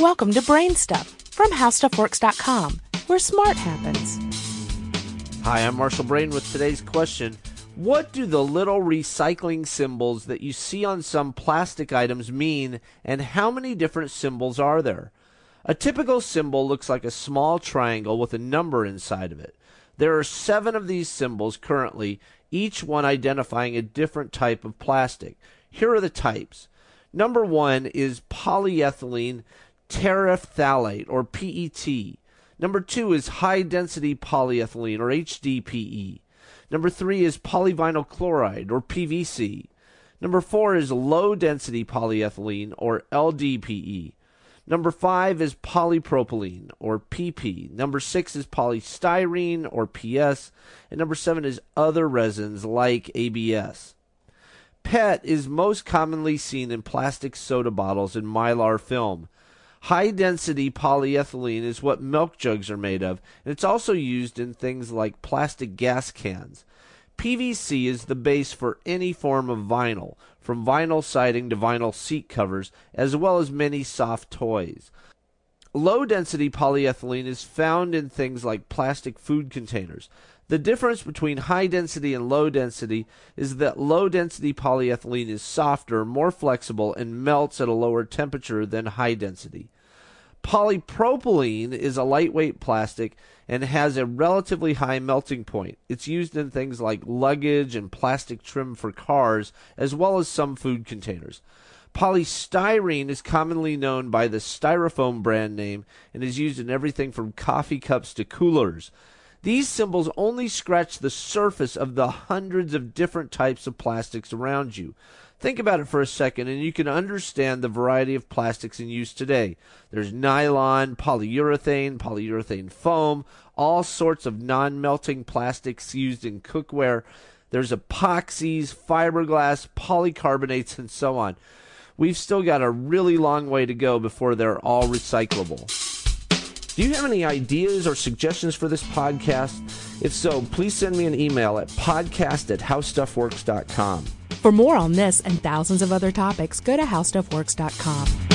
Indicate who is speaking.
Speaker 1: Welcome to Brain Stuff from HowStuffWorks.com, where smart happens.
Speaker 2: Hi, I'm Marshall Brain with today's question. What do the little recycling symbols that you see on some plastic items mean, and how many different symbols are there? A typical symbol looks like a small triangle with a number inside of it. There are seven of these symbols currently, each one identifying a different type of plastic. Here are the types. Number one is polyethylene terephthalate, or PET. Number two is high density polyethylene, or HDPE. Number three is polyvinyl chloride, or PVC. Number four is low density polyethylene, or LDPE. Number five is polypropylene, or PP. Number six is polystyrene, or PS. And number seven is other resins like ABS. PET is most commonly seen in plastic soda bottles and mylar film. High density polyethylene is what milk jugs are made of, and it's also used in things like plastic gas cans. PVC is the base for any form of vinyl, from vinyl siding to vinyl seat covers, as well as many soft toys. Low density polyethylene is found in things like plastic food containers. The difference between high density and low density is that low density polyethylene is softer, more flexible, and melts at a lower temperature than high density. Polypropylene is a lightweight plastic and has a relatively high melting point. It's used in things like luggage and plastic trim for cars, as well as some food containers. Polystyrene is commonly known by the Styrofoam brand name and is used in everything from coffee cups to coolers. These symbols only scratch the surface of the hundreds of different types of plastics around you. Think about it for a second and you can understand the variety of plastics in use today. There's nylon, polyurethane, polyurethane foam, all sorts of non melting plastics used in cookware. There's epoxies, fiberglass, polycarbonates, and so on. We've still got a really long way to go before they're all recyclable. Do you have any ideas or suggestions for this podcast? If so, please send me an email at podcast at howstuffworks.com.
Speaker 1: For more on this and thousands of other topics, go to HowStuffWorks.com.